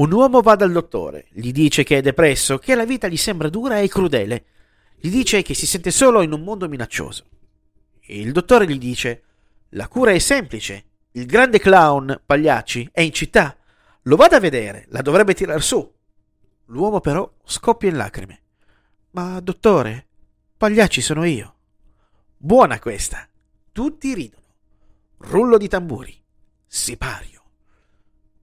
Un uomo va dal dottore, gli dice che è depresso, che la vita gli sembra dura e crudele. Gli dice che si sente solo in un mondo minaccioso. Il dottore gli dice: La cura è semplice. Il grande clown Pagliacci è in città. Lo vada a vedere, la dovrebbe tirar su. L'uomo però scoppia in lacrime. Ma dottore, Pagliacci sono io. Buona questa. Tutti ridono. Rullo di tamburi. Sipario.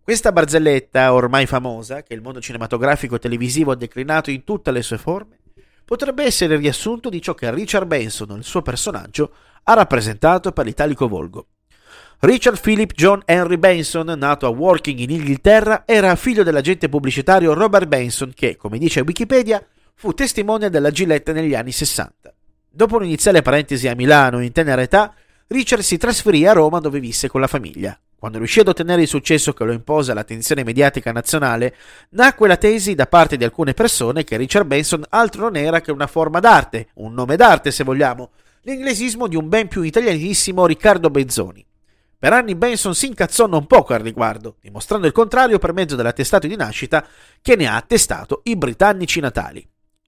Questa barzelletta, ormai famosa, che il mondo cinematografico e televisivo ha declinato in tutte le sue forme, potrebbe essere il riassunto di ciò che Richard Benson, il suo personaggio, ha rappresentato per l'italico volgo. Richard Philip John Henry Benson, nato a Working in Inghilterra, era figlio dell'agente pubblicitario Robert Benson che, come dice Wikipedia, fu testimone della Gillette negli anni 60. Dopo un'iniziale parentesi a Milano in tenera età, Richard si trasferì a Roma dove visse con la famiglia. Quando riuscì ad ottenere il successo che lo impose all'attenzione mediatica nazionale, nacque la tesi da parte di alcune persone che Richard Benson altro non era che una forma d'arte, un nome d'arte se vogliamo, l'inglesismo di un ben più italianissimo Riccardo Benzoni. Per anni Benson si incazzò non poco al riguardo, dimostrando il contrario per mezzo dell'attestato di nascita che ne ha attestato i britannici natali.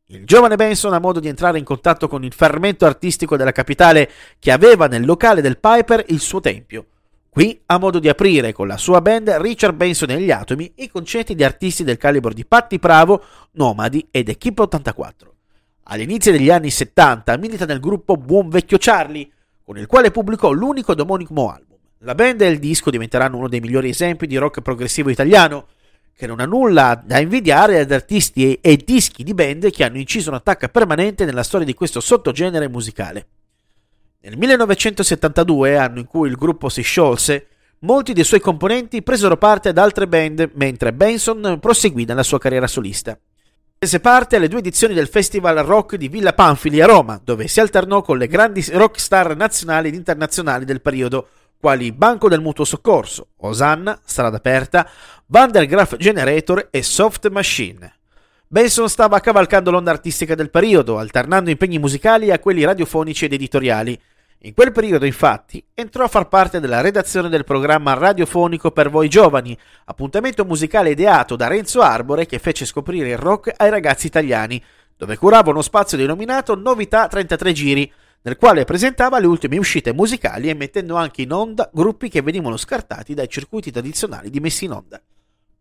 Il giovane Benson ha modo di entrare in contatto con il fermento artistico della capitale che aveva nel locale del Piper il suo tempio. Qui ha modo di aprire con la sua band Richard Benson e gli Atomi i concerti di artisti del calibro di Patti Bravo, Nomadi ed Equipe 84. All'inizio degli anni 70 milita nel gruppo Buon Vecchio Charlie, con il quale pubblicò l'unico domonimo album. La band e il disco diventeranno uno dei migliori esempi di rock progressivo italiano, che non ha nulla da invidiare ad artisti e dischi di band che hanno inciso un'attacca permanente nella storia di questo sottogenere musicale. Nel 1972, anno in cui il gruppo si sciolse, molti dei suoi componenti presero parte ad altre band mentre Benson proseguì nella sua carriera solista. Prese parte alle due edizioni del Festival Rock di Villa Panfili a Roma, dove si alternò con le grandi rockstar nazionali ed internazionali del periodo, quali Banco del Mutuo Soccorso, Osanna, Strada Aperta, Vandergraaf Generator e Soft Machine. Benson stava cavalcando l'onda artistica del periodo, alternando impegni musicali a quelli radiofonici ed editoriali. In quel periodo, infatti, entrò a far parte della redazione del programma radiofonico Per voi giovani, appuntamento musicale ideato da Renzo Arbore che fece scoprire il rock ai ragazzi italiani, dove curava uno spazio denominato Novità 33 Giri, nel quale presentava le ultime uscite musicali e mettendo anche in onda gruppi che venivano scartati dai circuiti tradizionali di messi in onda.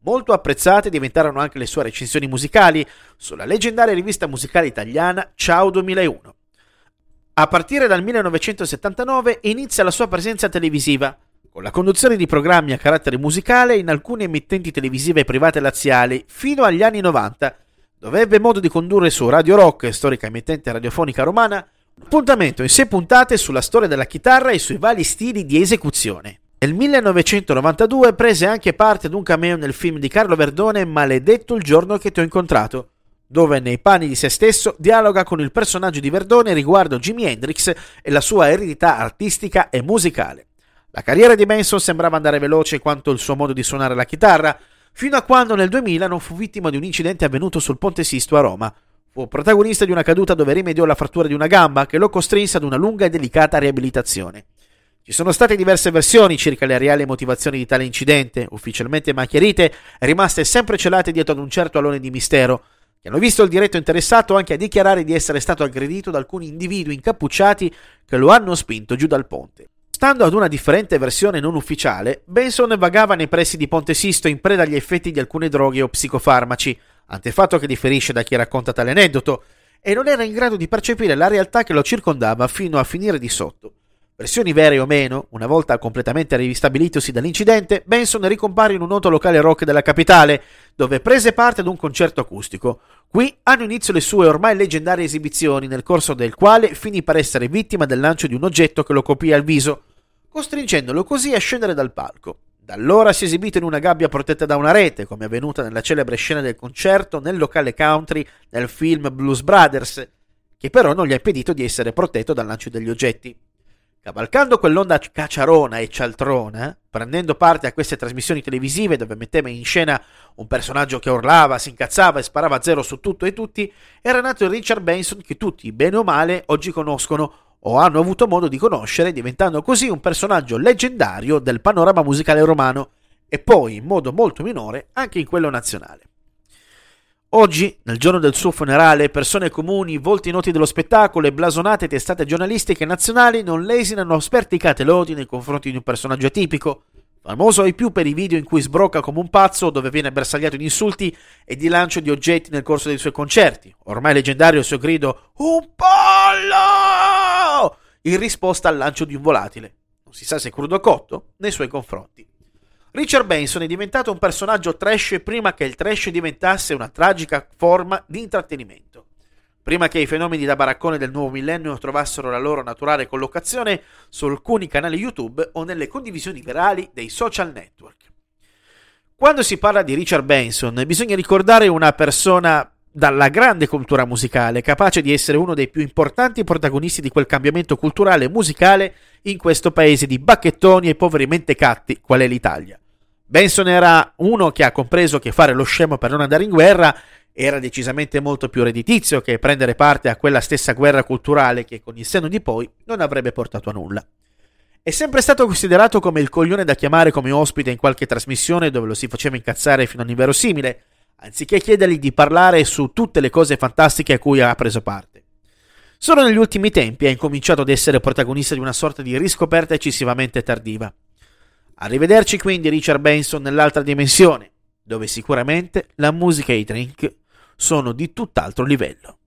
Molto apprezzate diventarono anche le sue recensioni musicali sulla leggendaria rivista musicale italiana Ciao 2001. A partire dal 1979 inizia la sua presenza televisiva, con la conduzione di programmi a carattere musicale in alcune emittenti televisive private laziali fino agli anni 90, dove ebbe modo di condurre su Radio Rock, storica emittente radiofonica romana, un appuntamento in sei puntate sulla storia della chitarra e sui vari stili di esecuzione. Nel 1992 prese anche parte ad un cameo nel film di Carlo Verdone Maledetto il giorno che ti ho incontrato, dove nei panni di se stesso dialoga con il personaggio di Verdone riguardo Jimi Hendrix e la sua eredità artistica e musicale. La carriera di Benson sembrava andare veloce quanto il suo modo di suonare la chitarra, fino a quando nel 2000 non fu vittima di un incidente avvenuto sul Ponte Sisto a Roma. Fu protagonista di una caduta dove rimediò la frattura di una gamba che lo costrinse ad una lunga e delicata riabilitazione. Ci sono state diverse versioni circa le reali motivazioni di tale incidente, ufficialmente macchierite e rimaste sempre celate dietro ad un certo alone di mistero, hanno visto il diretto interessato anche a dichiarare di essere stato aggredito da alcuni individui incappucciati che lo hanno spinto giù dal ponte. Stando ad una differente versione non ufficiale, Benson vagava nei pressi di Ponte Sisto in preda agli effetti di alcune droghe o psicofarmaci, antefatto che differisce da chi racconta tale aneddoto, e non era in grado di percepire la realtà che lo circondava fino a finire di sotto. Versioni vere o meno, una volta completamente ristabilitosi dall'incidente, Benson ricompare in un noto locale rock della capitale, dove prese parte ad un concerto acustico. Qui hanno inizio le sue ormai leggendarie esibizioni, nel corso del quale finì per essere vittima del lancio di un oggetto che lo colpì al viso, costringendolo così a scendere dal palco. Da allora si è esibito in una gabbia protetta da una rete, come avvenuta nella celebre scena del concerto nel locale country nel film Blues Brothers, che però non gli ha impedito di essere protetto dal lancio degli oggetti. Cavalcando quell'onda cacciarona e cialtrona, prendendo parte a queste trasmissioni televisive dove metteva in scena un personaggio che urlava, si incazzava e sparava a zero su tutto e tutti, era nato il Richard Benson che tutti, bene o male, oggi conoscono o hanno avuto modo di conoscere, diventando così un personaggio leggendario del panorama musicale romano e poi, in modo molto minore, anche in quello nazionale. Oggi, nel giorno del suo funerale, persone comuni, volti noti dello spettacolo e blasonate testate giornalistiche nazionali non lesinano sperticate lodi nei confronti di un personaggio atipico, famoso ai più per i video in cui sbrocca come un pazzo dove viene bersagliato in insulti e di lancio di oggetti nel corso dei suoi concerti. Ormai leggendario il suo grido Un pollo! in risposta al lancio di un volatile. Non si sa se crudo o cotto nei suoi confronti. Richard Benson è diventato un personaggio trash prima che il trash diventasse una tragica forma di intrattenimento. Prima che i fenomeni da baraccone del nuovo millennio trovassero la loro naturale collocazione su alcuni canali YouTube o nelle condivisioni virali dei social network. Quando si parla di Richard Benson, bisogna ricordare una persona dalla grande cultura musicale, capace di essere uno dei più importanti protagonisti di quel cambiamento culturale e musicale in questo paese di bacchettoni e poveri mentecatti qual è l'Italia. Benson era uno che ha compreso che fare lo scemo per non andare in guerra era decisamente molto più redditizio che prendere parte a quella stessa guerra culturale che con il senno di poi non avrebbe portato a nulla. È sempre stato considerato come il coglione da chiamare come ospite in qualche trasmissione dove lo si faceva incazzare fino all'inverosimile, anziché chiedergli di parlare su tutte le cose fantastiche a cui ha preso parte. Solo negli ultimi tempi ha incominciato ad essere protagonista di una sorta di riscoperta eccessivamente tardiva. Arrivederci quindi Richard Benson nell'altra dimensione, dove sicuramente la musica e i drink sono di tutt'altro livello.